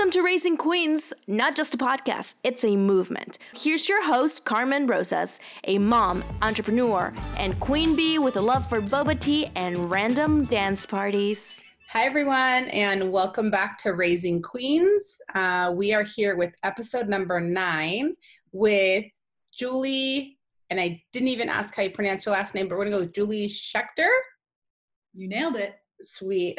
Welcome to Raising Queens, not just a podcast, it's a movement. Here's your host, Carmen Rosas, a mom, entrepreneur, and queen bee with a love for boba tea and random dance parties. Hi, everyone, and welcome back to Raising Queens. Uh, we are here with episode number nine with Julie, and I didn't even ask how you pronounce your last name, but we're gonna go with Julie Schechter. You nailed it. Sweet.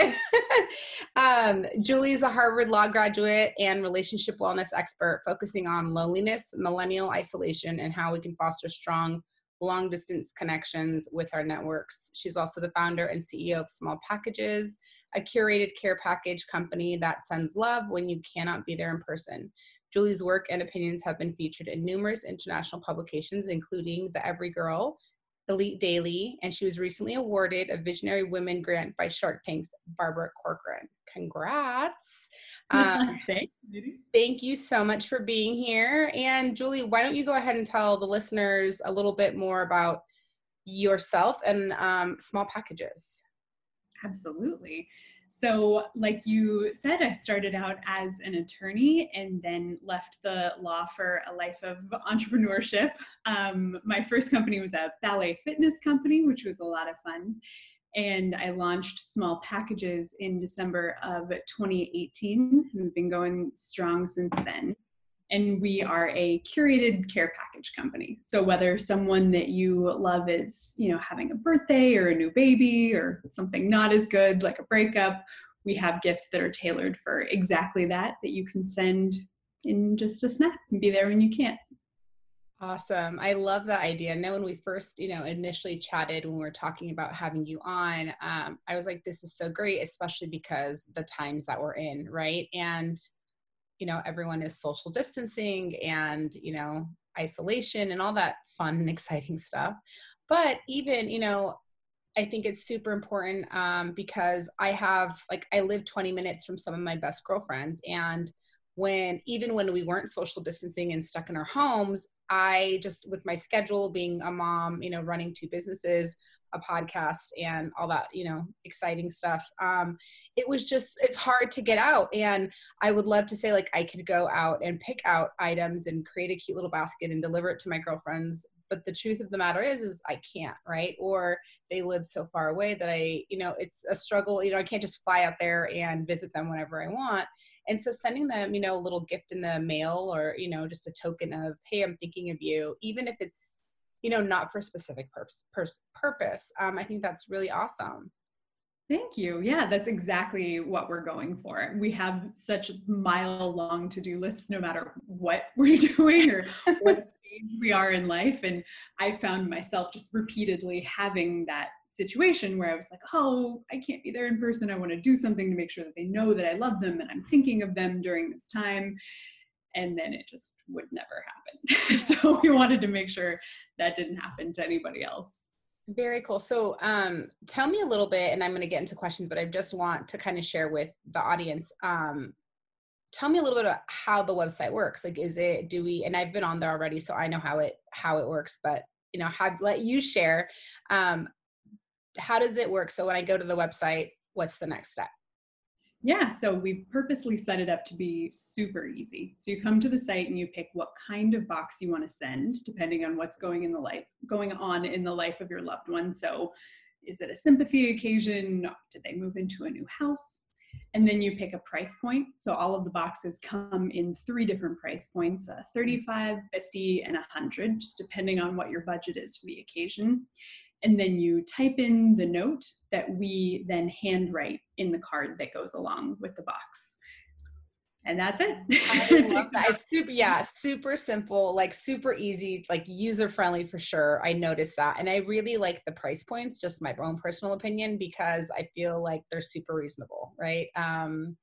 um, Julie is a Harvard Law graduate and relationship wellness expert focusing on loneliness, millennial isolation, and how we can foster strong long distance connections with our networks. She's also the founder and CEO of Small Packages, a curated care package company that sends love when you cannot be there in person. Julie's work and opinions have been featured in numerous international publications, including The Every Girl, Elite Daily, and she was recently awarded a Visionary Women grant by Shark Tank's Barbara Corcoran. Congrats. Um, thank you so much for being here. And Julie, why don't you go ahead and tell the listeners a little bit more about yourself and um, small packages? Absolutely. So, like you said, I started out as an attorney and then left the law for a life of entrepreneurship. Um, my first company was a ballet fitness company, which was a lot of fun. And I launched small packages in December of 2018. And we've been going strong since then and we are a curated care package company. So whether someone that you love is, you know, having a birthday or a new baby or something not as good like a breakup, we have gifts that are tailored for exactly that that you can send in just a snap and be there when you can't. Awesome. I love that idea. I know when we first, you know, initially chatted when we were talking about having you on, um, I was like, this is so great, especially because the times that we're in, right? And you know everyone is social distancing and you know isolation and all that fun and exciting stuff. But even you know i think it's super important um, because i have like i live 20 minutes from some of my best girlfriends and when even when we weren't social distancing and stuck in our homes i just with my schedule being a mom you know running two businesses a podcast and all that you know exciting stuff. Um it was just it's hard to get out. And i would love to say like i could go out and pick out items and create a cute little basket and deliver it to my girlfriends. But the truth of the matter is is i can't right? Or they live so far away that i you know it's a struggle. You know i can't just fly out there and visit them whenever i want. And so sending them you know a little gift in the mail or you know just a token of hey i'm thinking of you even if it's you know, not for a specific purpose. purpose. Um, I think that's really awesome. Thank you. Yeah, that's exactly what we're going for. We have such mile long to do lists no matter what we're doing or what stage we are in life. And I found myself just repeatedly having that situation where I was like, oh, I can't be there in person. I want to do something to make sure that they know that I love them and I'm thinking of them during this time and then it just would never happen. so we wanted to make sure that didn't happen to anybody else. Very cool. So um, tell me a little bit, and I'm going to get into questions, but I just want to kind of share with the audience. Um, tell me a little bit about how the website works. Like, is it, do we, and I've been on there already, so I know how it, how it works, but you know, have, let you share. Um, how does it work? So when I go to the website, what's the next step? Yeah, so we purposely set it up to be super easy. So you come to the site and you pick what kind of box you want to send, depending on what's going in the life going on in the life of your loved one. So is it a sympathy occasion? Did they move into a new house? And then you pick a price point. So all of the boxes come in three different price points, uh, 35, 50, and 100, just depending on what your budget is for the occasion and then you type in the note that we then handwrite in the card that goes along with the box. And that's it. I love that. it's super yeah super simple like super easy it's like user friendly for sure. I noticed that. And i really like the price points just my own personal opinion because i feel like they're super reasonable right? Um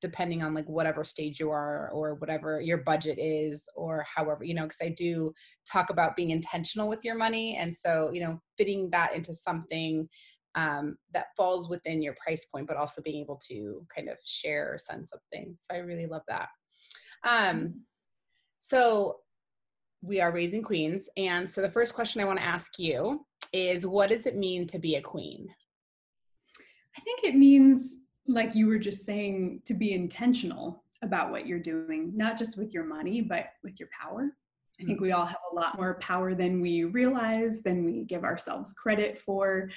depending on like whatever stage you are or whatever your budget is or however you know because i do talk about being intentional with your money and so you know fitting that into something um, that falls within your price point but also being able to kind of share or send something. So i really love that. Um, so we are raising queens and so the first question i want to ask you is what does it mean to be a queen? I think it means like you were just saying to be intentional about what you're doing, not just with your money, but with your power. I think mm-hmm. we all have a lot more power than we realize, than we give ourselves credit for.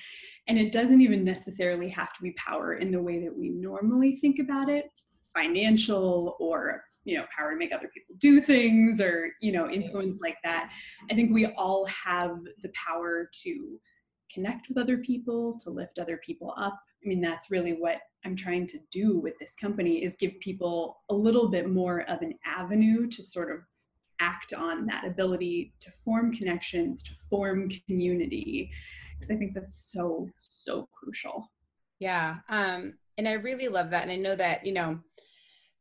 And it doesn't even necessarily have to be power in the way that we normally think about it financial or you know power to make other people do things or you know influence like that i think we all have the power to connect with other people to lift other people up i mean that's really what i'm trying to do with this company is give people a little bit more of an avenue to sort of act on that ability to form connections, to form community, because I think that's so, so crucial. Yeah. Um, and I really love that. And I know that, you know,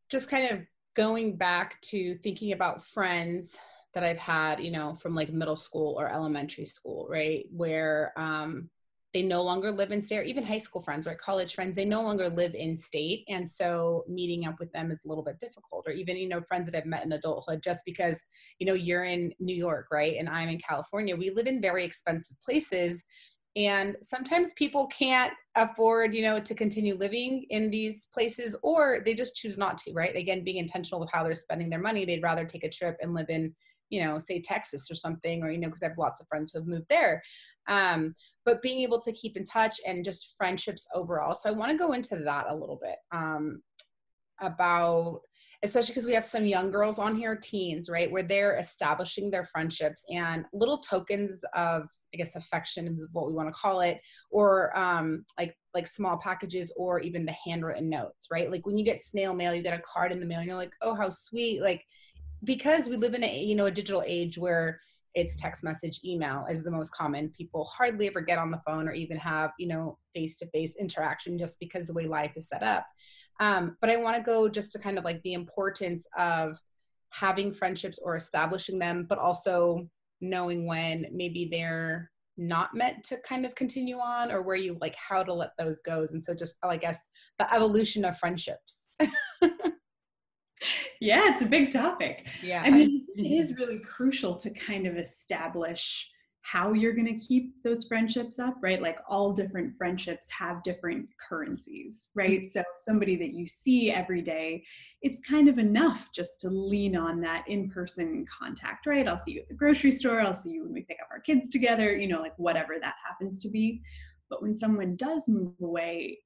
just kind of going back to thinking about friends that I've had, you know, from like middle school or elementary school, right? Where um, they no longer live in state or even high school friends right? College friends they no longer live in state. And so meeting up with them is a little bit difficult. Or even you know friends that i've met in adulthood just because you know you're in new york right? And i'm in california. We live in very expensive places. And sometimes people can't afford you know to continue living in these places or they just choose not to right? Again being intentional with how they're spending their money. They'd rather take a trip and live in you know say texas or something or you know because i have lots of friends who have moved there um, but being able to keep in touch and just friendships overall. So I want to go into that a little bit um, about, especially because we have some young girls on here, teens, right, where they're establishing their friendships and little tokens of I guess affection is what we want to call it, or um, like like small packages, or even the handwritten notes, right? Like when you get snail mail, you get a card in the mail, and you're like, oh, how sweet! Like because we live in a you know a digital age where it's text message email is the most common. People hardly ever get on the phone or even have you know face-to-face interaction just because the way life is set up. Um, but i want to go just to kind of like the importance of having friendships or establishing them but also knowing when maybe they're not meant to kind of continue on or where you like how to let those go and so just i guess the evolution of friendships yeah, it's a big topic. Yeah. I mean, it is really crucial to kind of establish how you're going to keep those friendships up, right? Like all different friendships have different currencies, right? Mm-hmm. So somebody that you see every day, it's kind of enough just to lean on that in-person contact, right? I'll see you at the grocery store, I'll see you when we pick up our kids together, you know, like whatever that happens to be. But when someone does move away,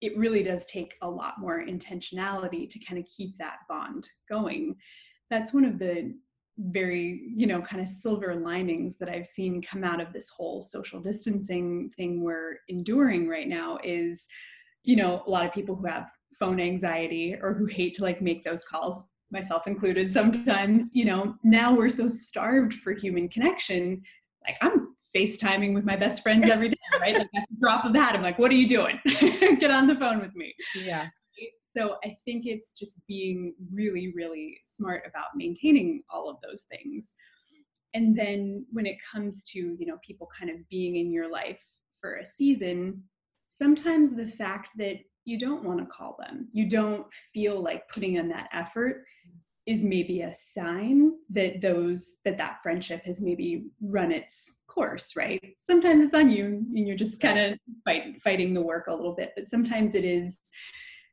it really does take a lot more intentionality to kind of keep that bond going. That's one of the very, you know, kind of silver linings that I've seen come out of this whole social distancing thing we're enduring right now is, you know, a lot of people who have phone anxiety or who hate to like make those calls myself included sometimes you know now we're so starved for human connection like i'm FaceTiming with my best friends every day, right? Like at the drop of that, I'm like, what are you doing? Get on the phone with me. Yeah. So I think it's just being really, really smart about maintaining all of those things. And then when it comes to, you know, people kind of being in your life for a season, sometimes the fact that you don't want to call them, you don't feel like putting in that effort is maybe a sign that those that that friendship has maybe run its course right? Sometimes it's on you and you're just kind of fight, fighting the work a little bit but sometimes it is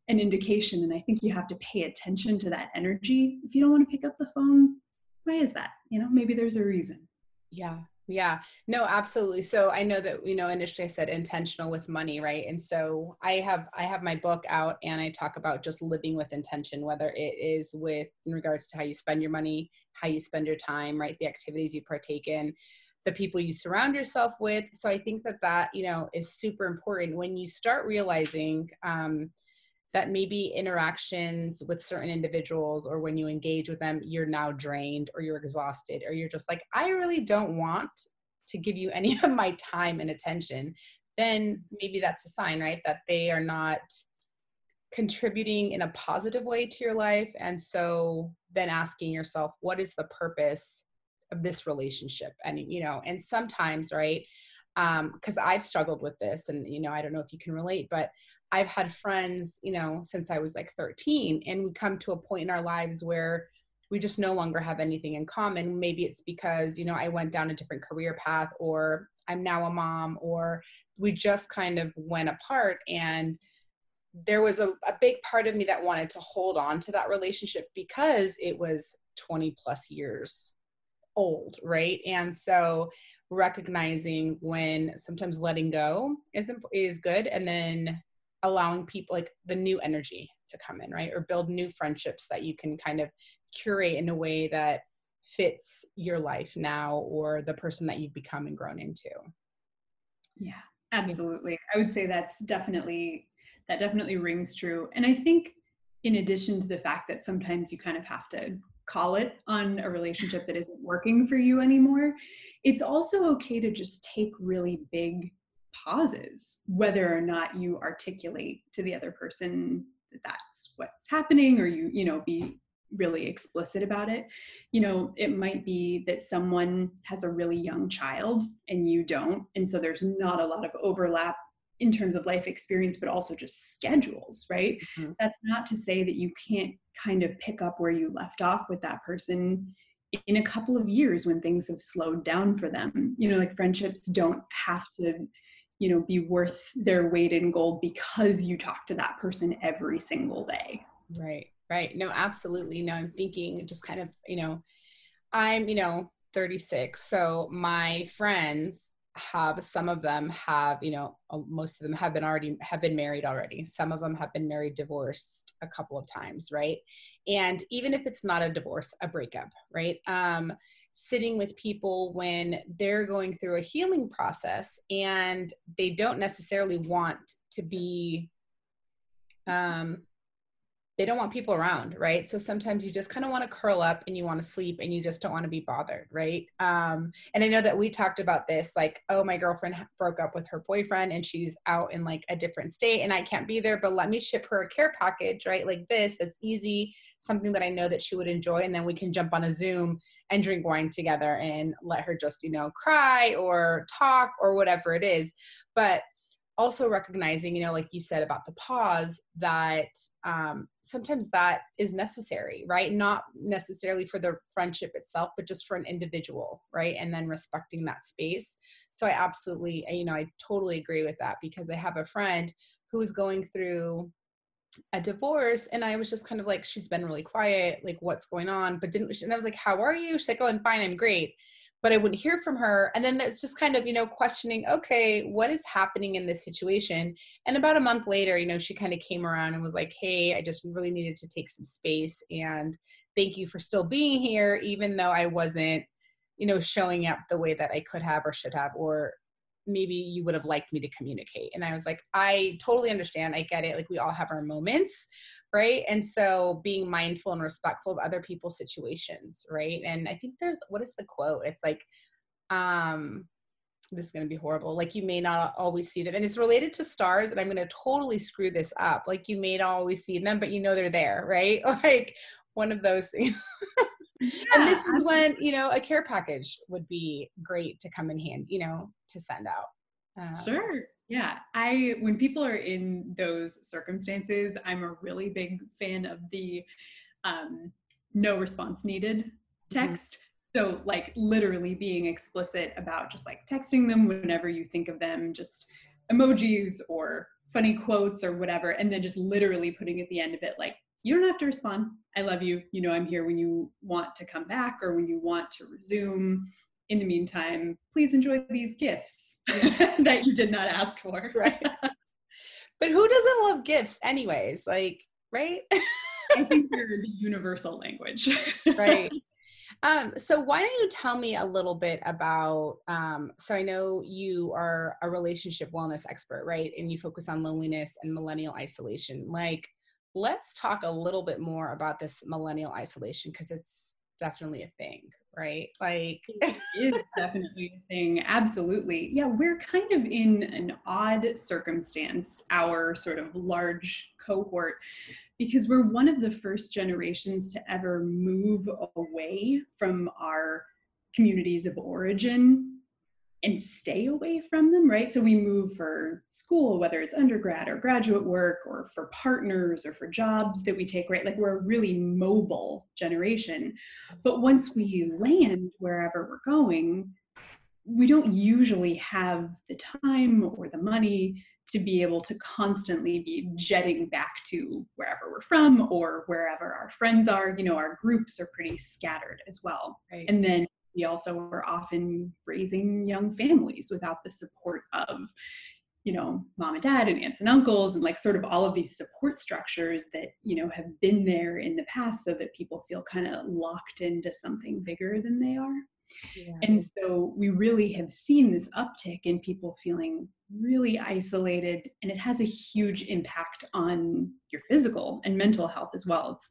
an indication and i think you have to pay attention to that energy. If you don't want to pick up the phone why is that? You know maybe there's a reason. Yeah yeah, no, absolutely. So I know that you know initially I said intentional with money, right? And so I have I have my book out and I talk about just living with intention, whether it is with in regards to how you spend your money, how you spend your time, right? The activities you partake in, the people you surround yourself with. So I think that that you know is super important when you start realizing. Um, that maybe interactions with certain individuals or when you engage with them, you're now drained or you're exhausted or you're just like, I really don't want to give you any of my time and attention, then maybe that's a sign, right? That they are not contributing in a positive way to your life. And so then asking yourself, what is the purpose of this relationship? And, you know, and sometimes, right? Um, because um, I've struggled with this, and you know, I don't know if you can relate, but I've had friends, you know, since I was like 13, and we come to a point in our lives where we just no longer have anything in common. Maybe it's because, you know, I went down a different career path, or I'm now a mom, or we just kind of went apart. And there was a, a big part of me that wanted to hold on to that relationship because it was 20 plus years old, right? And so recognizing when sometimes letting go is is good and then allowing people like the new energy to come in, right? Or build new friendships that you can kind of curate in a way that fits your life now or the person that you've become and grown into. Yeah, absolutely. I would say that's definitely that definitely rings true. And I think in addition to the fact that sometimes you kind of have to call it on a relationship that isn't working for you anymore, it's also okay to just take really big pauses, whether or not you articulate to the other person that that's what's happening or you, you know, be really explicit about it. You know, it might be that someone has a really young child and you don't. And so there's not a lot of overlap in terms of life experience, but also just schedules, right? Mm-hmm. That's not to say that you can't kind of pick up where you left off with that person in a couple of years when things have slowed down for them. You know, like friendships don't have to, you know, be worth their weight in gold because you talk to that person every single day. Right, right. No, absolutely. No, I'm thinking just kind of, you know, I'm, you know, 36. So my friends, have some of them have you know most of them have been already have been married already. Some of them have been married divorced a couple of times right? And even if it's not a divorce a breakup right? Um sitting with people when they're going through a healing process and they don't necessarily want to be um they don't want people around, right? So sometimes you just kind of want to curl up and you want to sleep and you just don't want to be bothered, right? Um, and I know that we talked about this, like, oh, my girlfriend broke up with her boyfriend and she's out in like a different state and I can't be there, but let me ship her a care package, right? Like this, that's easy, something that I know that she would enjoy, and then we can jump on a Zoom and drink wine together and let her just, you know, cry or talk or whatever it is. But also recognizing, you know, like you said about the pause, that um, sometimes that is necessary, right? Not necessarily for the friendship itself, but just for an individual, right? And then respecting that space. So I absolutely, you know, I totally agree with that because I have a friend who is going through a divorce and I was just kind of like, she's been really quiet, like what's going on? But didn't, and I was like, how are you? She's like, oh, I'm fine, I'm great but I wouldn't hear from her. And then it's just kind of, you know, questioning, okay, what is happening in this situation? And about a month later, you know, she kind of came around and was like, hey, I just really needed to take some space. And thank you for still being here, even though I wasn't, you know, showing up the way that I could have or should have, or maybe you would have liked me to communicate. And I was like, I totally understand. I get it. Like we all have our moments, right? And so being mindful and respectful of other people's situations right? And i think there's what is the quote? It's like um this is going to be horrible. Like you may not always see them. And it's related to stars and i'm going to totally screw this up. Like you may not always see them but you know they're there right? Like one of those things yeah, and this is when you know a care package would be great to come in hand you know to send out um, sure yeah, I when people are in those circumstances, I'm a really big fan of the um, no response needed mm-hmm. text. Mm-hmm. So like literally being explicit about just like texting them whenever you think of them, just emojis or funny quotes or whatever, and then just literally putting at the end of it like you don't have to respond. I love you. You know, I'm here when you want to come back or when you want to resume in the meantime, please enjoy these gifts that you did not ask for. Right. but who doesn't love gifts, anyways? Like, right? I think they're the universal language. right. Um, so why don't you tell me a little bit about um, so I know you are a relationship wellness expert, right? And you focus on loneliness and millennial isolation. Like, let's talk a little bit more about this millennial isolation because it's definitely a thing, right? Like it is definitely a thing. Absolutely. Yeah, we're kind of in an odd circumstance, our sort of large cohort, because we're one of the first generations to ever move away from our communities of origin and stay away from them, right? So we move for school, whether it's undergrad or graduate work, or for partners or for jobs that we take, right? Like we're a really mobile generation. But once we land wherever we're going, we don't usually have the time or the money to be able to constantly be jetting back to wherever we're from or wherever our friends are. You know, our groups are pretty scattered as well. Right. And then we also are often raising young families without the support of you know mom and dad and aunts and uncles and like sort of all of these support structures that you know have been there in the past so that people feel kind of locked into something bigger than they are yeah. and so we really have seen this uptick in people feeling really isolated and it has a huge impact on your physical and mental health as well it's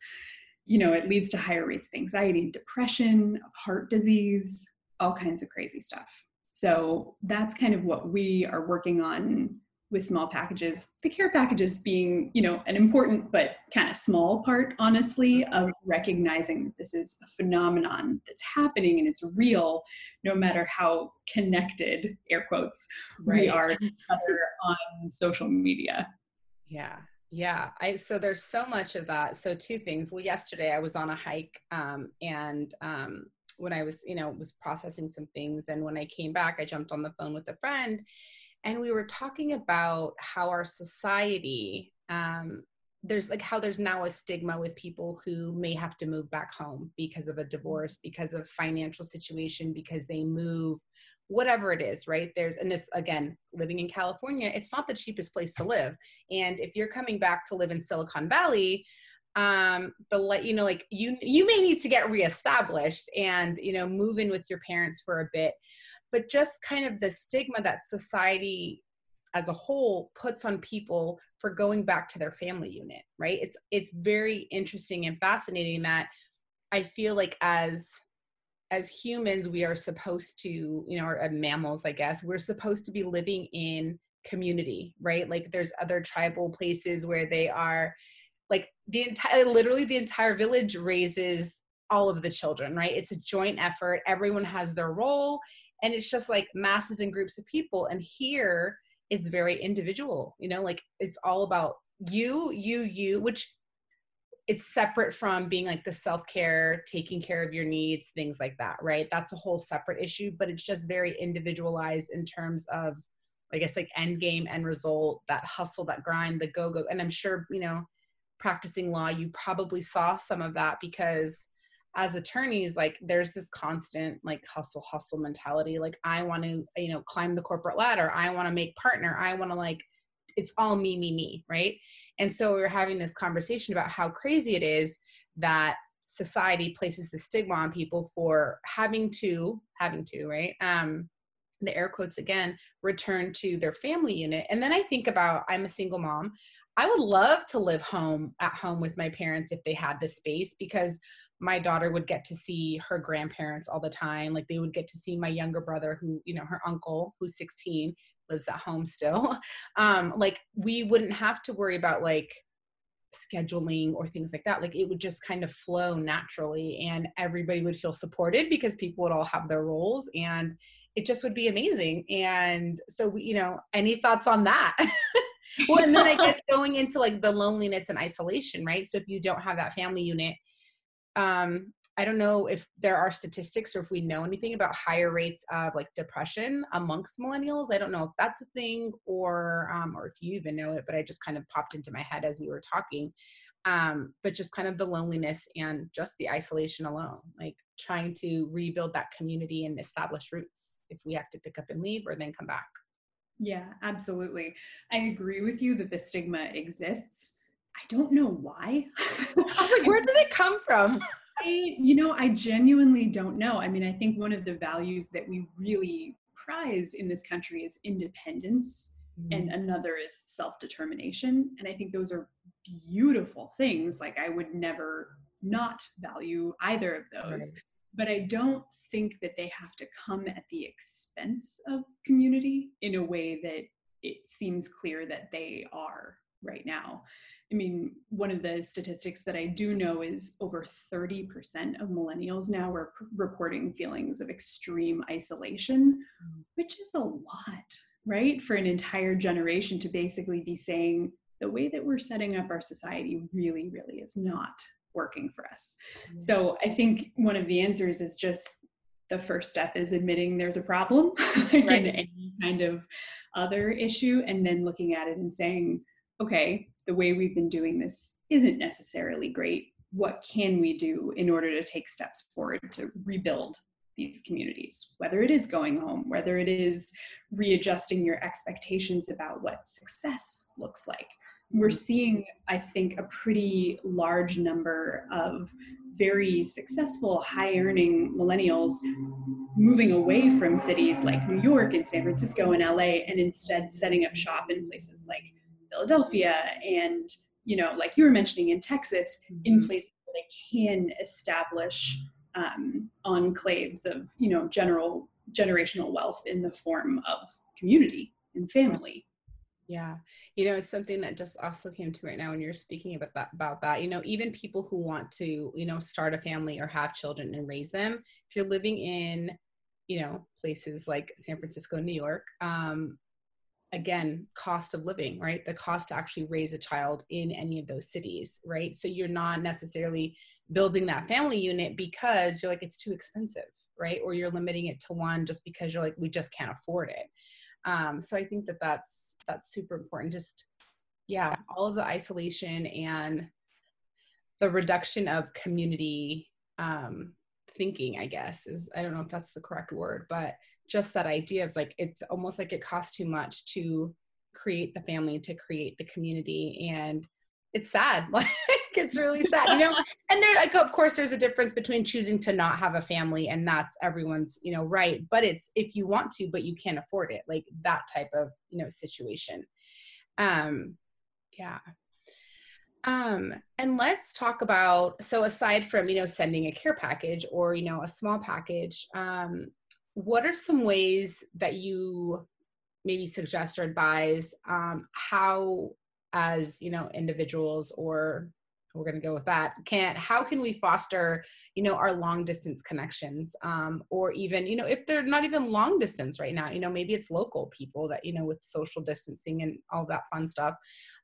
you know it leads to higher rates of anxiety depression heart disease all kinds of crazy stuff. So that's kind of what we are working on with small packages. The care packages being you know an important but kind of small part honestly of recognizing that this is a phenomenon that's happening and it's real no matter how connected air quotes right. we are on social media. Yeah yeah i so there's so much of that so two things well yesterday i was on a hike um, and um, when I was, you know, was processing some things. And when I came back, I jumped on the phone with a friend and we were talking about how our society, um, there's like how there's now a stigma with people who may have to move back home because of a divorce, because of financial situation, because they move, whatever it is, right? There's, and this again, living in California, it's not the cheapest place to live. And if you're coming back to live in Silicon Valley, um the let you know like you you may need to get reestablished and you know move in with your parents for a bit but just kind of the stigma that society as a whole puts on people for going back to their family unit right it's it's very interesting and fascinating that i feel like as as humans we are supposed to you know or uh, mammals i guess we're supposed to be living in community right? Like there's other tribal places where they are like the entire uh, literally the entire village raises all of the children right? It's a joint effort. Everyone has their role and it's just like masses and groups of people and here is very individual you know? Like it's all about you you you which it's separate from being like the self-care taking care of your needs things like that right that's a whole separate issue but it's just very individualized in terms of i guess like end game end result that hustle that grind the go go and i'm sure you know practicing law, you probably saw some of that because as attorneys, like there's this constant like hustle, hustle mentality. Like I want to, you know, climb the corporate ladder. I want to make partner. I want to like, it's all me, me, me, right? And so we are having this conversation about how crazy it is that society places the stigma on people for having to, having to, right? Um, the air quotes again, return to their family unit. And then I think about I'm a single mom. I would love to live home at home with my parents if they had the space because my daughter would get to see her grandparents all the time. Like they would get to see my younger brother, who, you know, her uncle, who's 16, lives at home still. Um, like we wouldn't have to worry about like scheduling or things like that. Like it would just kind of flow naturally and everybody would feel supported because people would all have their roles and it just would be amazing. And so, we, you know, any thoughts on that? well, and then I guess going into like the loneliness and isolation, right? So if you don't have that family unit, um, I don't know if there are statistics or if we know anything about higher rates of like depression amongst millennials. I don't know if that's a thing or um, or if you even know it, but I just kind of popped into my head as we were talking. Um, but just kind of the loneliness and just the isolation alone, like trying to rebuild that community and establish roots if we have to pick up and leave or then come back. Yeah, absolutely. I agree with you that the stigma exists. I don't know why. I was like, where did it come from? I, you know, I genuinely don't know. I mean, I think one of the values that we really prize in this country is independence, mm-hmm. and another is self determination. And I think those are beautiful things. Like, I would never not value either of those. Right but I don't think that they have to come at the expense of community in a way that it seems clear that they are right now. I mean, one of the statistics that I do know is over 30% of millennials now are p- reporting feelings of extreme isolation, mm. which is a lot, right? For an entire generation to basically be saying, the way that we're setting up our society really, really is not working for us. Mm-hmm. So I think one of the answers is just the first step is admitting there's a problem like right. in any kind of other issue and then looking at it and saying okay the way we've been doing this isn't necessarily great what can we do in order to take steps forward to rebuild these communities whether it is going home whether it is readjusting your expectations about what success looks like we're mm-hmm. seeing, I think, a pretty large number of very successful, high earning millennials moving away from cities like New York and San Francisco and LA and instead setting up shop in places like Philadelphia and, you know, like you were mentioning in Texas, in mm-hmm. places where they can establish um, enclaves of, you know, general generational wealth in the form of community and family yeah. You know, it's something that just also came to right now when you're speaking about that about that. You know, even people who want to, you know, start a family or have children and raise them, if you're living in, you know, places like San Francisco, New York, um, again, cost of living, right? The cost to actually raise a child in any of those cities, right? So you're not necessarily building that family unit because you're like, it's too expensive, right? Or you're limiting it to one just because you're like, we just can't afford it um, so i think that that's that's super important just yeah all of the isolation and the reduction of community um, thinking i guess is i don't know if that's the correct word but just that idea of like it's almost like it costs too much to create the family to create the community and it's sad. Like it's really sad you know? And there like of course there's a difference between choosing to not have a family and that's everyone's you know right but it's if you want to but you can't afford it like that type of you know situation. Um yeah um and let's talk about so aside from you know sending a care package or you know a small package um what are some ways that you maybe suggest or advise um, how as you know individuals or we're going to go with that. Can't how can we foster you know our long distance connections um, or even you know if they're not even long distance right now you know maybe it's local people that you know with social distancing and all that fun stuff.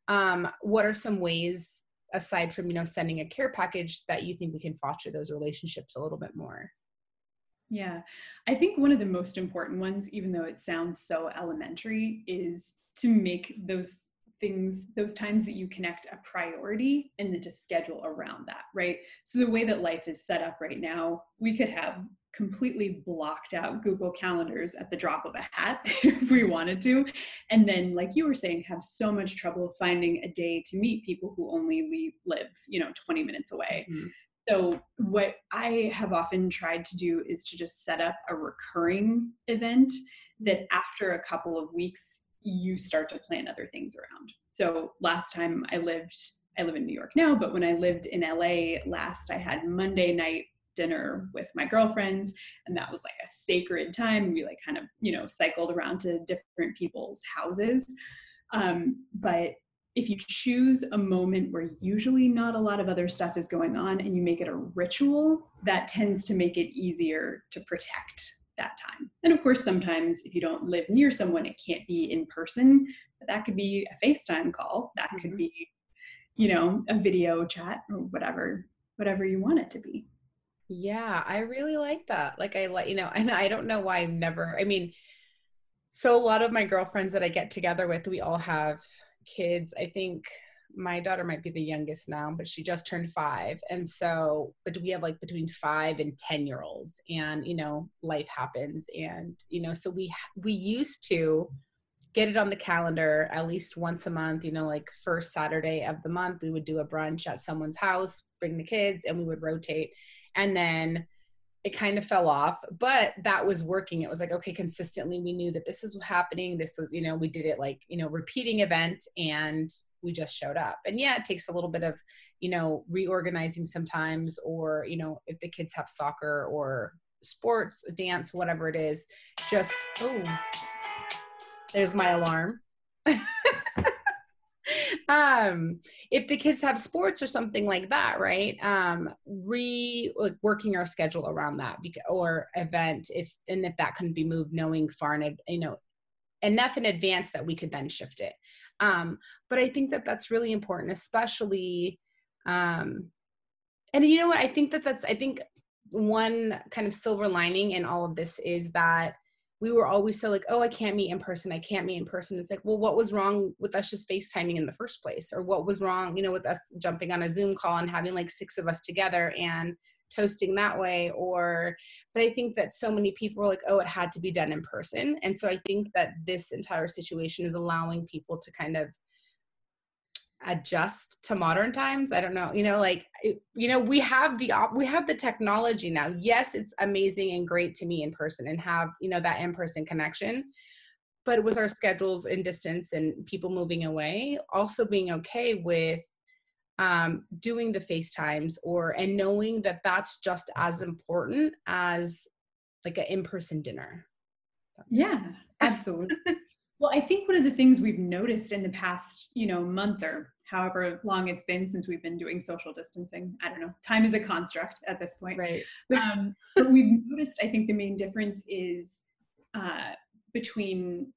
Um, what are some ways aside from you know sending a care package that you think we can foster those relationships a little bit more? Yeah. I think one of the most important ones even though it sounds so elementary is to make those things, those times that you connect a priority and then to schedule around that, right? So the way that life is set up right now, we could have completely blocked out Google calendars at the drop of a hat if we wanted to. And then, like you were saying, have so much trouble finding a day to meet people who only leave, live, you know, 20 minutes away. Mm-hmm. So, what I have often tried to do is to just set up a recurring event that after a couple of weeks you start to plan other things around. So last time I lived, I live in New York now, but when I lived in LA last, I had Monday night dinner with my girlfriends and that was like a sacred time we like kind of you know cycled around to different people's houses um, but if you choose a moment where usually not a lot of other stuff is going on and you make it a ritual that tends to make it easier to protect that time. And of course, sometimes if you don't live near someone, it can't be in person, but that could be a FaceTime call. That mm-hmm. could be, you know, a video chat or whatever, whatever you want it to be. Yeah, I really like that. Like I like, you know, and I don't know why I've never, I mean, so a lot of my girlfriends that I get together with, we all have kids. I think my daughter might be the youngest now, but she just turned five. And so, but we have like between five and 10 year olds and, you know, life happens. And, you know, so we, we used to get it on the calendar at least once a month, you know, like first Saturday of the month, we would do a brunch at someone's house, bring the kids and we would rotate. And then it kind of fell off, but that was working. It was like, okay, consistently, we knew that this is happening. This was, you know, we did it like, you know, repeating event and we just showed up. And yeah, it takes a little bit of, you know, reorganizing sometimes, or, you know, if the kids have soccer or sports, dance, whatever it is, just, oh, there's my alarm. um if the kids have sports or something like that right? Um re like working our schedule around that or event if and if that couldn't be moved knowing far in you know enough in advance that we could then shift it. Um but i think that that's really important especially um and you know what? I think that that's i think one kind of silver lining in all of this is that we were always so like, oh, I can't meet in person. I can't meet in person. It's like, well, what was wrong with us just FaceTiming in the first place? Or what was wrong, you know, with us jumping on a Zoom call and having like six of us together and toasting that way? Or, but I think that so many people were like, oh, it had to be done in person. And so I think that this entire situation is allowing people to kind of adjust to modern times. I don't know you know like you know we have the op- we have the technology now. Yes it's amazing and great to meet in person and have you know that in-person connection but with our schedules and distance and people moving away also being okay with um, doing the facetimes or and knowing that that's just as important as like an in-person dinner. Yeah absolutely Well, I think one of the things we've noticed in the past, you know, month or however long it's been since we've been doing social distancing, I don't know, time is a construct at this point. Right. um, but we've noticed, I think the main difference is uh, between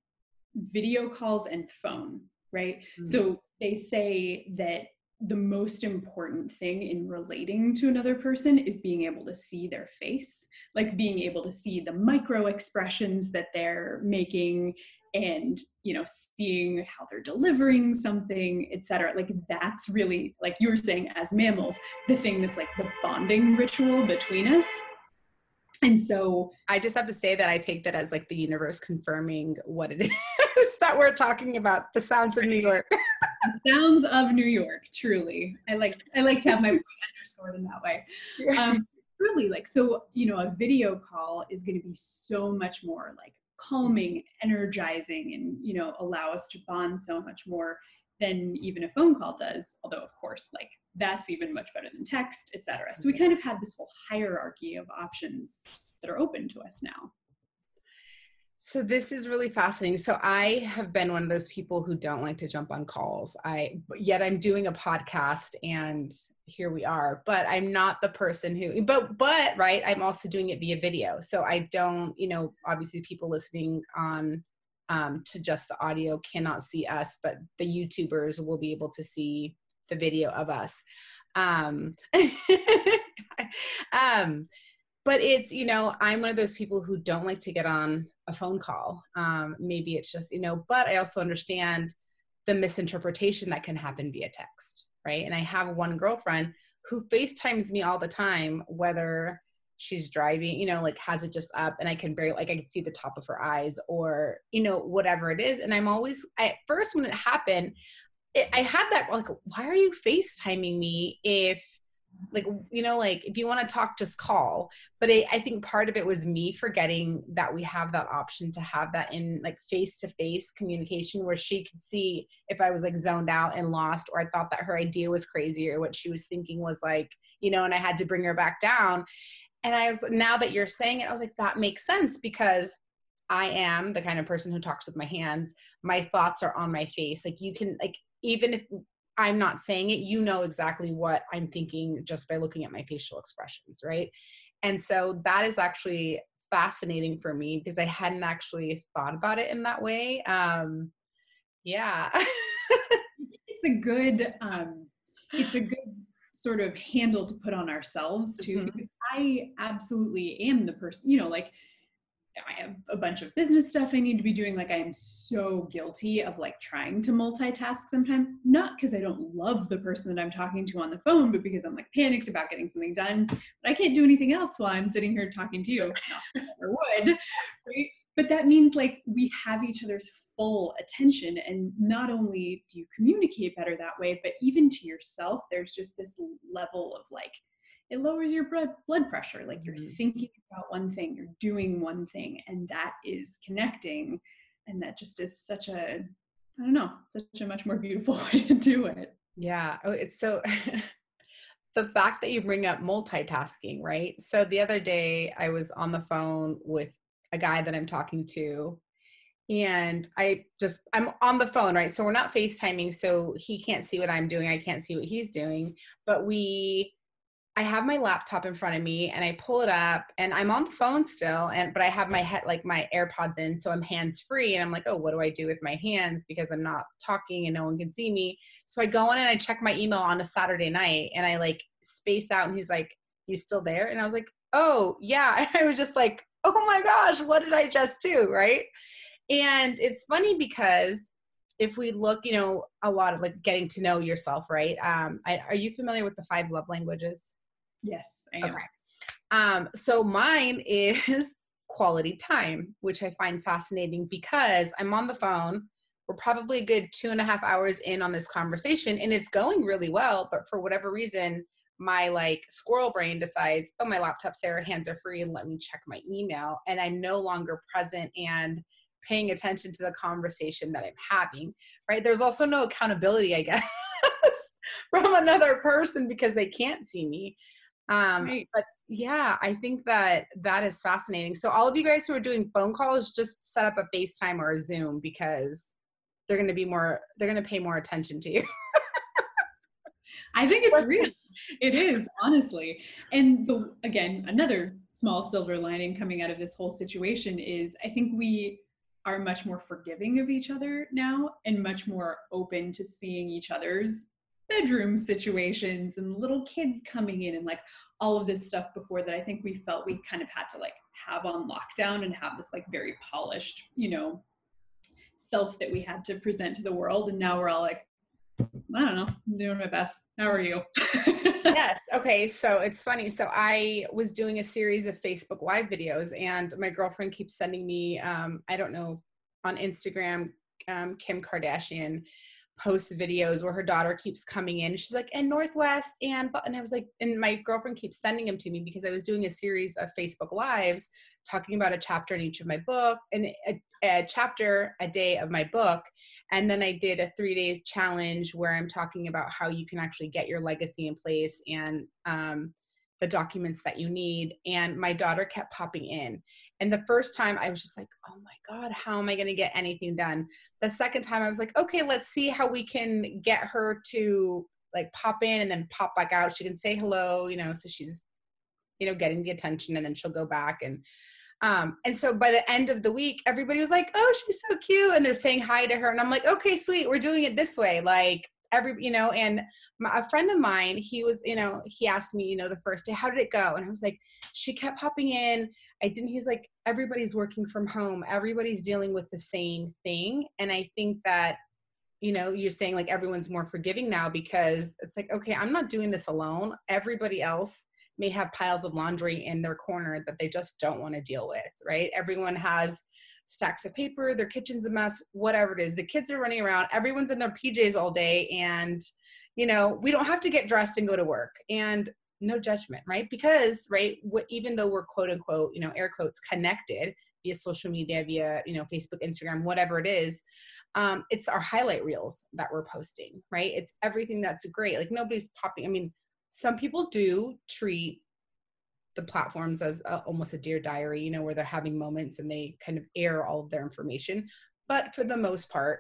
video calls and phone, right? Mm-hmm. So they say that the most important thing in relating to another person is being able to see their face, like being able to see the micro expressions that they're making and you know seeing how they're delivering something etc like that's really like you were saying as mammals the thing that's like the bonding ritual between us. And so i just have to say that i take that as like the universe confirming what it is that we're talking about the sounds of new york. The sounds of new york truly. I like i like to have my point underscored in that way. Um, truly like so you know a video call is going to be so much more like calming, energizing, and you know allow us to bond so much more than even a phone call does. Although of course, like that's even much better than text, etc. So we kind of have this whole hierarchy of options that are open to us now. So this is really fascinating. So I have been one of those people who don't like to jump on calls. I yet I'm doing a podcast and here we are. But I'm not the person who but but right, I'm also doing it via video. So I don't, you know, obviously people listening on um, to just the audio cannot see us, but the YouTubers will be able to see the video of us. Um, um but it's you know i'm one of those people who don't like to get on a phone call. Um, maybe it's just you know but i also understand the misinterpretation that can happen via text right? And i have one girlfriend who facetimes me all the time whether she's driving you know like has it just up and i can barely like i can see the top of her eyes or you know whatever it is. And i'm always at first when it happened it, i had that like why are you facetiming me if like you know like if you want to talk just call. But it, i think part of it was me forgetting that we have that option to have that in like face to face communication where she could see if i was like zoned out and lost or i thought that her idea was crazy or what she was thinking was like you know and i had to bring her back down. And i was now that you're saying it i was like that makes sense because i am the kind of person who talks with my hands. My thoughts are on my face. Like you can like even if I'm not saying it, you know exactly what I'm thinking just by looking at my facial expressions, right? And so that is actually fascinating for me because I hadn't actually thought about it in that way. Um, yeah. it's a good, um, it's a good sort of handle to put on ourselves too, mm-hmm. because I absolutely am the person, you know, like I have a bunch of business stuff I need to be doing. Like I am so guilty of like trying to multitask sometimes, not because I don't love the person that I'm talking to on the phone, but because I'm like panicked about getting something done. But I can't do anything else while I'm sitting here talking to you. Ever would, right? But that means like we have each other's full attention. And not only do you communicate better that way, but even to yourself, there's just this level of like it lowers your blood blood pressure. Like you're mm-hmm. thinking about one thing you're doing one thing and that is connecting and that just is such a i don't know such a much more beautiful way to do it. Yeah. Oh it's so the fact that you bring up multitasking right? So the other day i was on the phone with a guy that i'm talking to and i just i'm on the phone right? So we're not facetiming so he can't see what i'm doing i can't see what he's doing but we I have my laptop in front of me and I pull it up and I'm on the phone still and but I have my head like my AirPods in so I'm hands free and I'm like, "Oh, what do I do with my hands because I'm not talking and no one can see me." So I go in and I check my email on a Saturday night and I like space out and he's like, "You still there?" And I was like, oh, yeah. And I was just like, oh my gosh, what did I just do? Right. And it's funny because if we look, you know, a lot of like getting to know yourself, right? Um, I, are you familiar with the five love languages? Yes, I am. Okay. Um, so mine is quality time, which I find fascinating because I'm on the phone. We're probably a good two and a half hours in on this conversation and it's going really well. But for whatever reason, my like squirrel brain decides, oh, my laptop's there, hands are free, and let me check my email. And I'm no longer present and paying attention to the conversation that I'm having, right? There's also no accountability, I guess, from another person because they can't see me. Um, right. But yeah, I think that that is fascinating. So, all of you guys who are doing phone calls, just set up a FaceTime or a Zoom because they're going to be more, they're going to pay more attention to you. I think it's real. It is, honestly. And the, again, another small silver lining coming out of this whole situation is I think we are much more forgiving of each other now and much more open to seeing each other's bedroom situations and little kids coming in and like all of this stuff before that I think we felt we kind of had to like have on lockdown and have this like very polished, you know, self that we had to present to the world. And now we're all like, I don't know, I'm doing my best. How are you? yes. Okay. So it's funny. So I was doing a series of Facebook Live videos, and my girlfriend keeps sending me, um, I don't know, on Instagram, um, Kim Kardashian posts videos where her daughter keeps coming in. She's like, and North West, and and I was like, and my girlfriend keeps sending them to me because I was doing a series of Facebook Lives talking about a chapter in each of my book and a, a chapter a day of my book. And then I did a three day challenge where I'm talking about how you can actually get your legacy in place and um, the documents that you need. And my daughter kept popping in. And the first time I was just like, oh my God, how am I going to get anything done? The second time I was like, okay, let's see how we can get her to like pop in and then pop back out. She can say hello, you know, so she's, you know, getting the attention and then she'll go back. And, um, and so by the end of the week, everybody was like, oh, she's so cute. And they're saying hi to her. And I'm like, okay, sweet. We're doing it this way. Like, every you know and my, a friend of mine he was you know he asked me you know the first day how did it go? And i was like she kept popping in. I didn't he's like everybody's working from home. Everybody's dealing with the same thing. And i think that you know you're saying like everyone's more forgiving now because it's like okay i'm not doing this alone. Everybody else may have piles of laundry in their corner that they just don't want to deal with right? Everyone has stacks of paper, their kitchen's a mess, whatever it is. The kids are running around, everyone's in their PJs all day, and you know, we don't have to get dressed and go to work. And no judgment, right? Because, right, what, even though we're quote unquote, you know, air quotes connected via social media, via, you know, Facebook, Instagram, whatever it is, um, it's our highlight reels that we're posting, right? It's everything that's great. Like nobody's popping. I mean, some people do treat the platforms as a, almost a dear diary, you know, where they're having moments and they kind of air all of their information. But for the most part,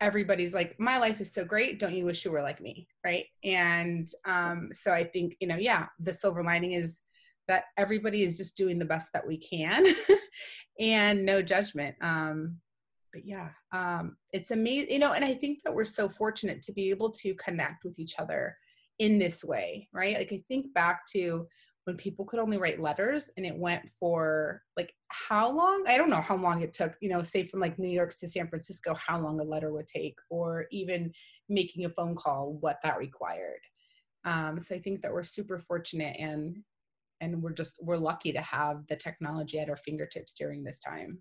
everybody's like, my life is so great. Don't you wish you were like me? Right. And um, so I think, you know, yeah, the silver lining is that everybody is just doing the best that we can and no judgment. Um, but yeah, um, it's amazing, you know, and I think that we're so fortunate to be able to connect with each other in this way, right? Like I think back to when people could only write letters and it went for like how long i don't know how long it took you know say from like new york to san francisco how long a letter would take or even making a phone call what that required um, so i think that we're super fortunate and and we're just we're lucky to have the technology at our fingertips during this time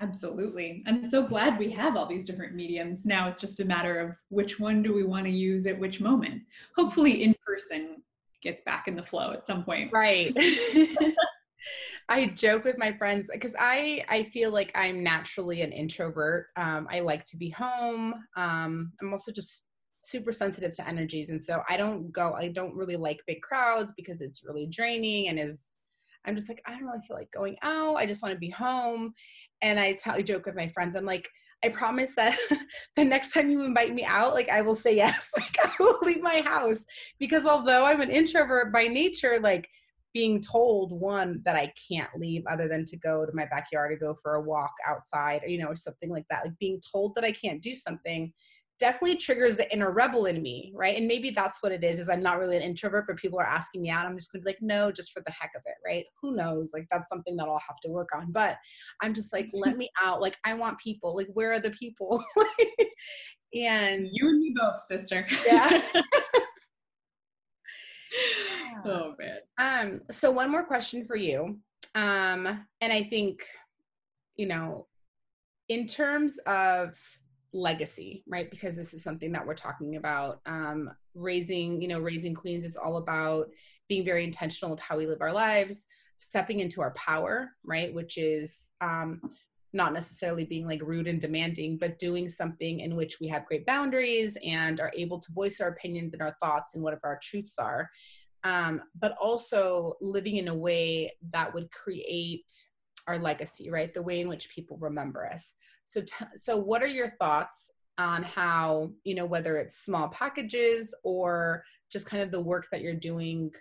Absolutely. I'm so glad we have all these different mediums. Now it's just a matter of which one do we want to use at which moment. Hopefully, in person gets back in the flow at some point. Right. I joke with my friends because I I feel like I'm naturally an introvert. Um, I like to be home. Um, I'm also just super sensitive to energies, and so I don't go. I don't really like big crowds because it's really draining and is. I'm just like I don't really feel like going out. I just want to be home, and I tell I joke with my friends. I'm like I promise that the next time you invite me out, like I will say yes. Like I will leave my house because although I'm an introvert by nature, like being told one that I can't leave other than to go to my backyard to go for a walk outside or you know something like that. Like being told that I can't do something definitely triggers the inner rebel in me, right? And maybe that's what it is, is I'm not really an introvert, but people are asking me out. I'm just gonna be like, no, just for the heck of it, right? Who knows? Like that's something that I'll have to work on. But I'm just like, let me out. Like I want people. Like, where are the people? and you and me both, sister. Yeah. oh man. Um, so one more question for you. Um, and I think, you know, in terms of legacy right? Because this is something that we're talking about. Um, raising you know raising queens is all about being very intentional with how we live our lives stepping into our power right? Which is um, not necessarily being like rude and demanding but doing something in which we have great boundaries and are able to voice our opinions and our thoughts and whatever our truths are. Um, but also living in a way that would create our legacy, right? The way in which people remember us. So, t- so what are your thoughts on how you know whether it's small packages or just kind of the work that you're doing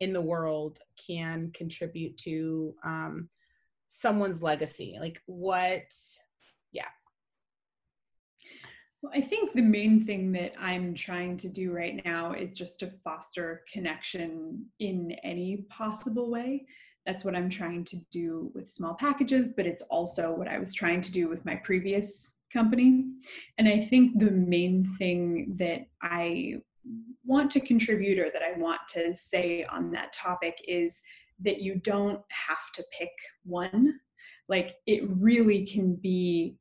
in the world can contribute to um, someone's legacy? Like what? Yeah. Well, I think the main thing that I'm trying to do right now is just to foster connection in any possible way that's what I'm trying to do with small packages, but it's also what I was trying to do with my previous company. And I think the main thing that I want to contribute or that I want to say on that topic is that you don't have to pick one. Like it really can be,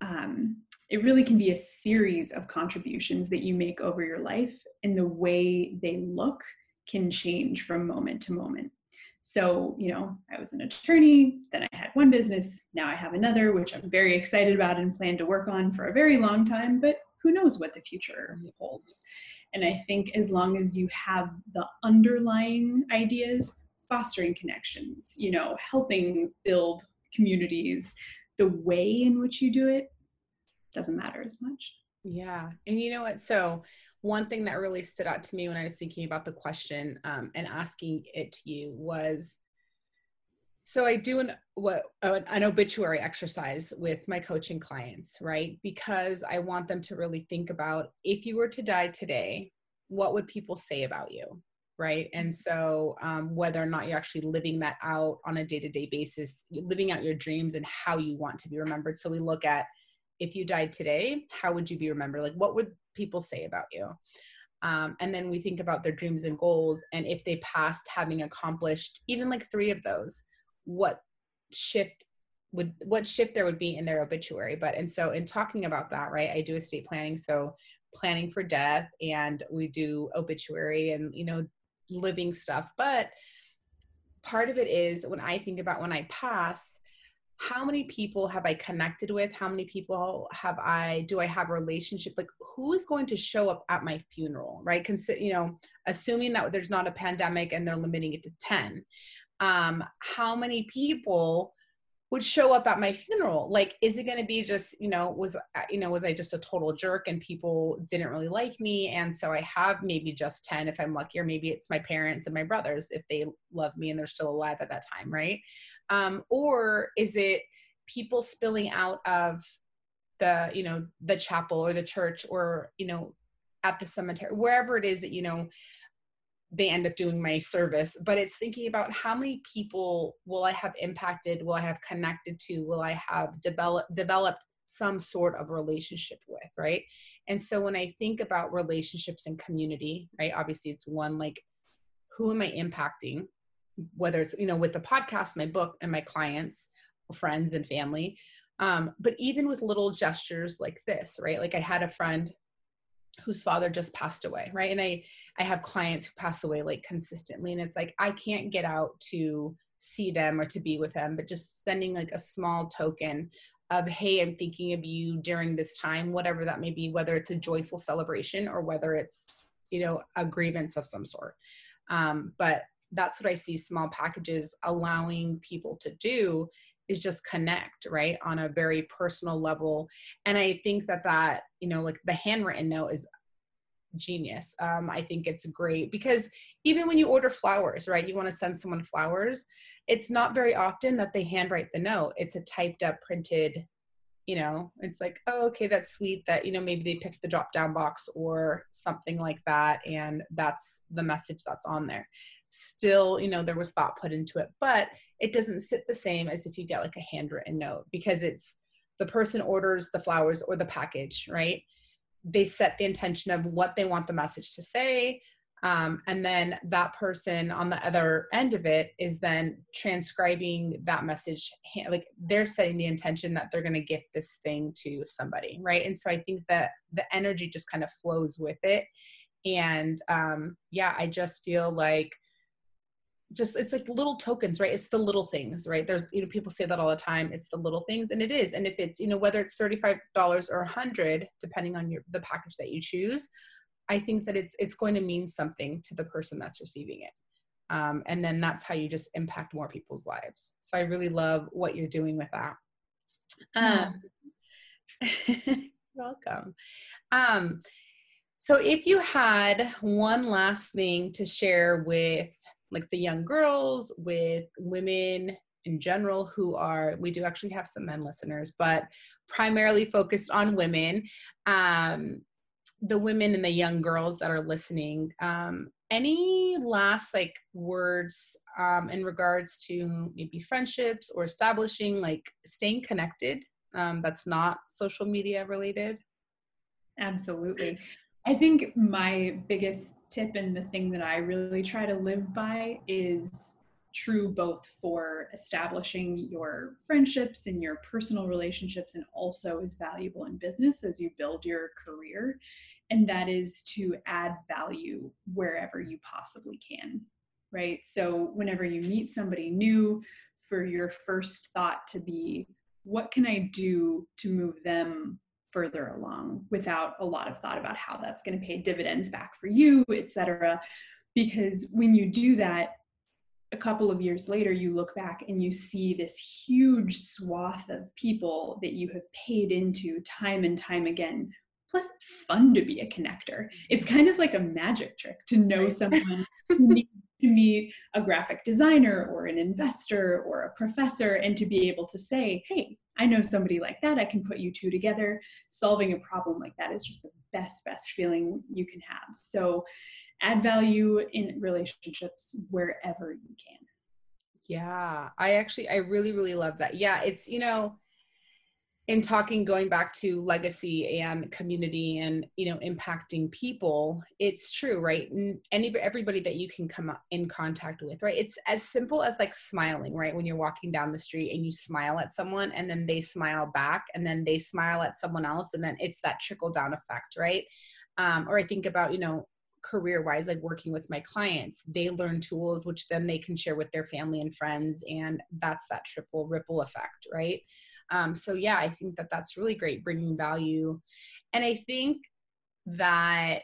um, it really can be a series of contributions that you make over your life, and the way they look can change from moment to moment. So, you know, I was an attorney, then I had one business, now I have another, which I'm very excited about and plan to work on for a very long time, but who knows what the future mm-hmm. holds. And I think as long as you have the underlying ideas, fostering connections, you know, helping build communities, the way in which you do it doesn't matter as much. Yeah. And you know what? So, one thing that really stood out to me when I was thinking about the question um, and asking it to you was so I do an what an obituary exercise with my coaching clients, right? Because I want them to really think about if you were to die today, what would people say about you, right? And so um, whether or not you're actually living that out on a day-to-day basis, living out your dreams and how you want to be remembered. So we look at if you died today, how would you be remembered? Like what would people say about you. Um, and then we think about their dreams and goals and if they passed having accomplished even like three of those what shift would what shift there would be in their obituary. But and so in talking about that right i do estate planning. So planning for death and we do obituary and you know living stuff. But part of it is when i think about when i pass how many people have i connected with? How many people have i do i have relationship? Like who is going to show up at my funeral right? Consider, you know assuming that there's not a pandemic and they're limiting it to 10 um how many people would show up at my funeral. Like is it going to be just you know was you know was i just a total jerk and people didn't really like me? And so i have maybe just 10 if i'm lucky or maybe it's my parents and my brothers if they love me and they're still alive at that time right? Um, or is it people spilling out of the you know the chapel or the church or you know at the cemetery wherever it is that you know they end up doing my service but it's thinking about how many people will i have impacted will i have connected to will i have developed developed some sort of relationship with right? And so when i think about relationships and community right obviously it's one like who am i impacting? Whether it's you know with the podcast my book and my clients friends and family um, but even with little gestures like this right? Like i had a friend whose father just passed away right? And i i have clients who pass away like consistently and it's like i can't get out to see them or to be with them but just sending like a small token of hey i'm thinking of you during this time whatever that may be whether it's a joyful celebration or whether it's you know a grievance of some sort. Um, but that's what i see small packages allowing people to do is just connect right on a very personal level. And i think that that you know like the handwritten note is genius. Um, i think it's great because even when you order flowers right you want to send someone flowers it's not very often that they handwrite the note. It's a typed up printed you know it's like oh okay that's sweet that you know maybe they picked the drop down box or something like that and that's the message that's on there. Still you know there was thought put into it but it doesn't sit the same as if you get like a handwritten note because it's the person orders the flowers or the package right? They set the intention of what they want the message to say um, and then that person on the other end of it is then transcribing that message like they're setting the intention that they're going to gift this thing to somebody right? And so i think that the energy just kind of flows with it. And um, yeah i just feel like just it's like little tokens right? It's the little things right? There's you know people say that all the time it's the little things and it is. And if it's you know whether it's $35 or 100 depending on your the package that you choose I think that it's it's going to mean something to the person that's receiving it. Um, and then that's how you just impact more people's lives. So I really love what you're doing with that. Um, welcome. Um, so if you had one last thing to share with like the young girls, with women in general who are, we do actually have some men listeners, but primarily focused on women. Um, the women and the young girls that are listening um, any last like words um, in regards to maybe friendships or establishing like staying connected um, that's not social media related? Absolutely. I think my biggest tip and the thing that i really try to live by is true both for establishing your friendships and your personal relationships and also is valuable in business as you build your career. And that is to add value wherever you possibly can right? So whenever you meet somebody new for your first thought to be what can i do to move them further along? without a lot of thought about how that's going to pay dividends back for you etc because when you do that a couple of years later, you look back and you see this huge swath of people that you have paid into time and time again. Plus, it's fun to be a connector. It's mm-hmm. kind of like a magic trick to know someone to meet a graphic designer or an investor or a professor and to be able to say, hey, I know somebody like that. I can put you two together. Solving a problem like that is just the best, best feeling you can have. So add value in relationships wherever you can. Yeah, I actually, I really, really love that. Yeah, it's, you know, in talking going back to legacy and community and you know impacting people it's true right any everybody that you can come in contact with right it's as simple as like smiling right when you're walking down the street and you smile at someone and then they smile back and then they smile at someone else and then it's that trickle down effect right um, or i think about you know career wise like working with my clients they learn tools which then they can share with their family and friends and that's that triple ripple effect right? Um, so yeah i think that that's really great bringing value. And i think that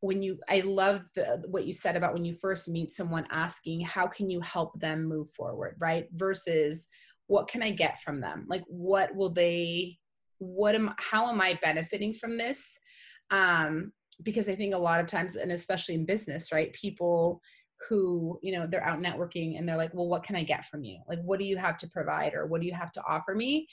when you i love what you said about when you first meet someone asking how can you help them move forward? right? Versus what can i get from them? Like what will they what am how am i benefiting from this? Um because I think a lot of times, and especially in business, right, people who, you know, they're out networking and they're like, well, what can I get from you? Like, what do you have to provide or what do you have to offer me?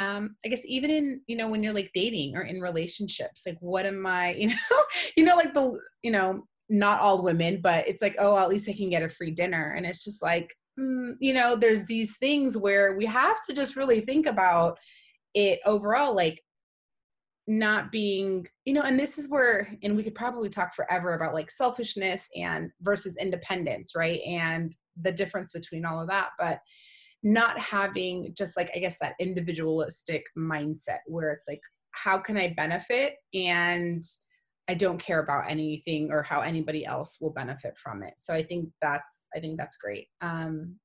Um, I guess even in, you know, when you're like dating or in relationships, like, what am I, you know, you know, like the, you know, not all women, but it's like, oh, at least I can get a free dinner. And it's just like, mm, you know, there's these things where we have to just really think about it overall. Like, not being you know and this is where and we could probably talk forever about like selfishness and versus independence right and the difference between all of that but not having just like i guess that individualistic mindset where it's like how can i benefit and i don't care about anything or how anybody else will benefit from it. So i think that's i think that's great. Um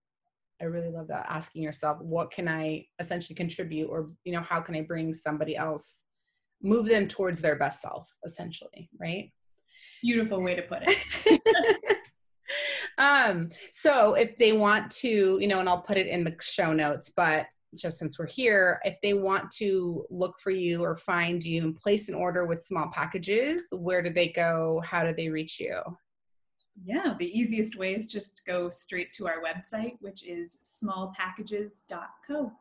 i really love that asking yourself what can i essentially contribute or you know how can i bring somebody else move them towards their best self essentially right? Beautiful way to put it. Um so if they want to you know and i'll put it in the show notes but just since we're here if they want to look for you or find you and place an order with small packages where do they go? How do they reach you? Yeah the easiest way is just go straight to our website which is smallpackages.co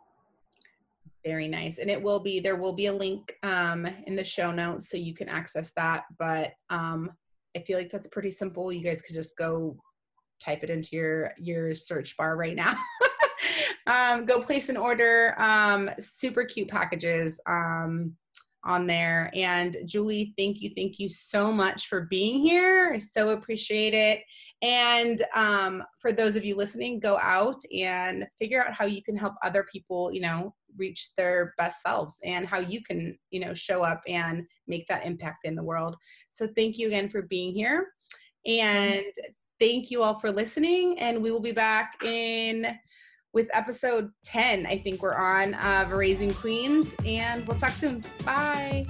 Very nice. And it will be, there will be a link um, in the show notes so you can access that. But um, I feel like that's pretty simple. You guys could just go type it into your your search bar right now. um, go place an order. Um, super cute packages. Um, on there. And Julie, thank you, thank you so much for being here. I so appreciate it. And um, for those of you listening, go out and figure out how you can help other people, you know, reach their best selves and how you can, you know, show up and make that impact in the world. So thank you again for being here. And thank you all for listening. And we will be back in with episode 10. I think we're on of Raising Queens, and we'll talk soon. Bye.